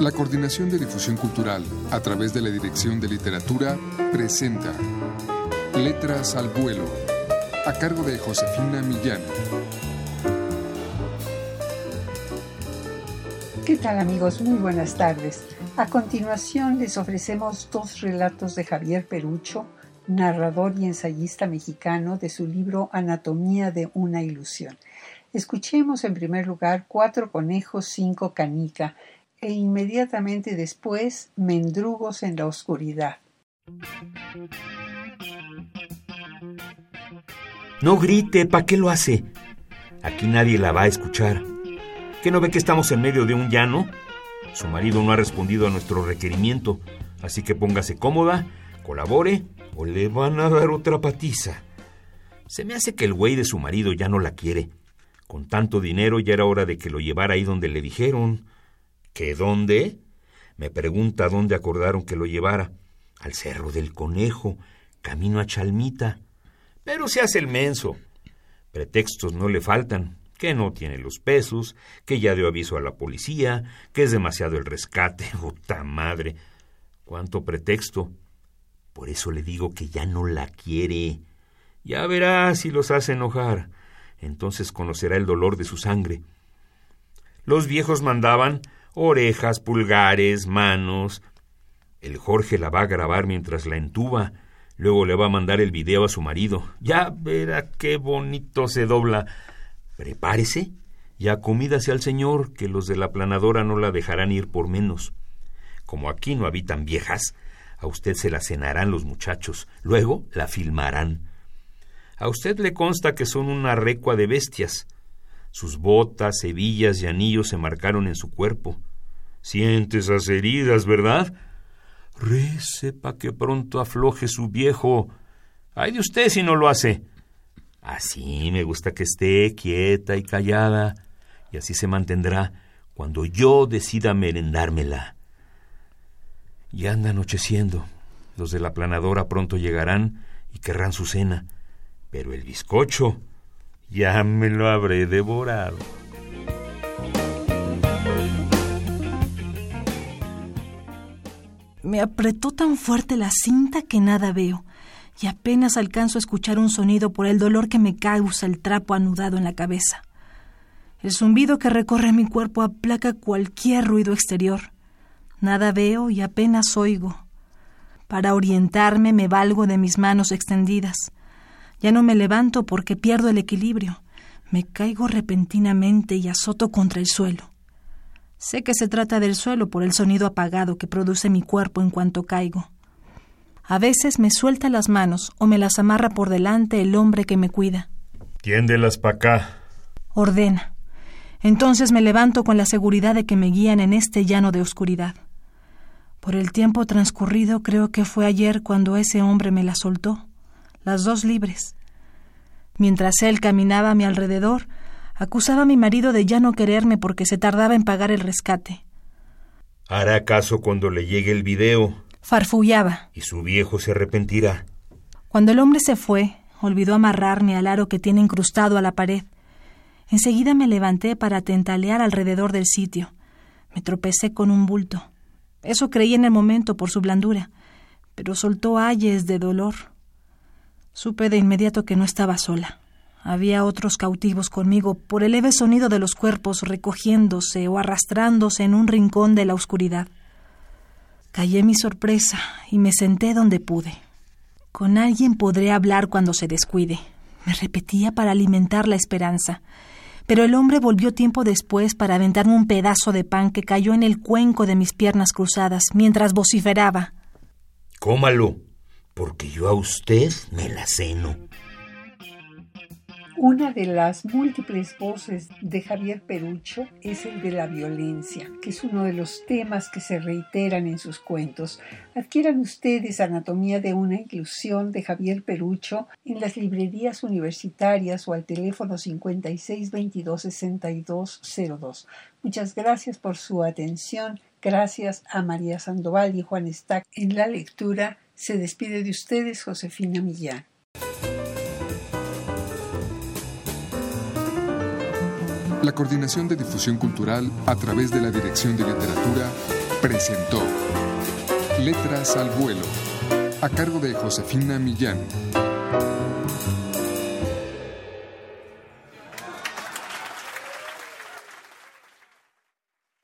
La Coordinación de Difusión Cultural, a través de la Dirección de Literatura, presenta Letras al Vuelo, a cargo de Josefina Millán. ¿Qué tal amigos? Muy buenas tardes. A continuación les ofrecemos dos relatos de Javier Perucho, narrador y ensayista mexicano de su libro Anatomía de una ilusión. Escuchemos en primer lugar Cuatro conejos, cinco canica, e inmediatamente después Mendrugos en la oscuridad. No grite, ¿para qué lo hace? Aquí nadie la va a escuchar. ¿Qué no ve que estamos en medio de un llano? Su marido no ha respondido a nuestro requerimiento, así que póngase cómoda, colabore o le van a dar otra patiza. Se me hace que el güey de su marido ya no la quiere. Con tanto dinero ya era hora de que lo llevara ahí donde le dijeron. ¿Qué dónde? Me pregunta dónde acordaron que lo llevara. Al Cerro del Conejo, camino a Chalmita. Pero se hace el menso. Pretextos no le faltan, que no tiene los pesos, que ya dio aviso a la policía, que es demasiado el rescate. ¡Puta madre! ¿Cuánto pretexto? Por eso le digo que ya no la quiere. Ya verá si los hace enojar. Entonces conocerá el dolor de su sangre. Los viejos mandaban orejas, pulgares, manos. El Jorge la va a grabar mientras la entuba. Luego le va a mandar el video a su marido. Ya verá qué bonito se dobla. Prepárese. Ya comídase al señor, que los de la planadora no la dejarán ir por menos. Como aquí no habitan viejas, a usted se la cenarán los muchachos. Luego la filmarán. A usted le consta que son una recua de bestias. Sus botas, hebillas y anillos se marcaron en su cuerpo. Siente esas heridas, ¿verdad? Rece pa' que pronto afloje su viejo. Ay de usted si no lo hace. Así me gusta que esté quieta y callada, y así se mantendrá cuando yo decida merendármela. Ya anda anocheciendo. Los de la planadora pronto llegarán y querrán su cena. Pero el bizcocho ya me lo habré devorado. Me apretó tan fuerte la cinta que nada veo, y apenas alcanzo a escuchar un sonido por el dolor que me causa el trapo anudado en la cabeza. El zumbido que recorre mi cuerpo aplaca cualquier ruido exterior. Nada veo y apenas oigo. Para orientarme me valgo de mis manos extendidas. Ya no me levanto porque pierdo el equilibrio. Me caigo repentinamente y azoto contra el suelo. Sé que se trata del suelo por el sonido apagado que produce mi cuerpo en cuanto caigo. A veces me suelta las manos o me las amarra por delante el hombre que me cuida. Tiéndelas para acá. Ordena. Entonces me levanto con la seguridad de que me guían en este llano de oscuridad. Por el tiempo transcurrido creo que fue ayer cuando ese hombre me la soltó las dos libres. Mientras él caminaba a mi alrededor, acusaba a mi marido de ya no quererme porque se tardaba en pagar el rescate. Hará caso cuando le llegue el video. Farfullaba. Y su viejo se arrepentirá. Cuando el hombre se fue, olvidó amarrarme al aro que tiene incrustado a la pared. Enseguida me levanté para tentalear alrededor del sitio. Me tropecé con un bulto. Eso creí en el momento por su blandura, pero soltó ayes de dolor. Supe de inmediato que no estaba sola. Había otros cautivos conmigo por el leve sonido de los cuerpos recogiéndose o arrastrándose en un rincón de la oscuridad. Callé mi sorpresa y me senté donde pude. Con alguien podré hablar cuando se descuide. Me repetía para alimentar la esperanza. Pero el hombre volvió tiempo después para aventarme un pedazo de pan que cayó en el cuenco de mis piernas cruzadas mientras vociferaba. Cómalo porque yo a usted me la ceno. Una de las múltiples voces de Javier Perucho es el de la violencia, que es uno de los temas que se reiteran en sus cuentos. Adquieran ustedes Anatomía de una ilusión de Javier Perucho en las librerías universitarias o al teléfono 56 22 62 02. Muchas gracias por su atención. Gracias a María Sandoval y Juan Stack en la lectura se despide de ustedes Josefina Millán. La Coordinación de Difusión Cultural a través de la Dirección de Literatura presentó Letras al vuelo, a cargo de Josefina Millán.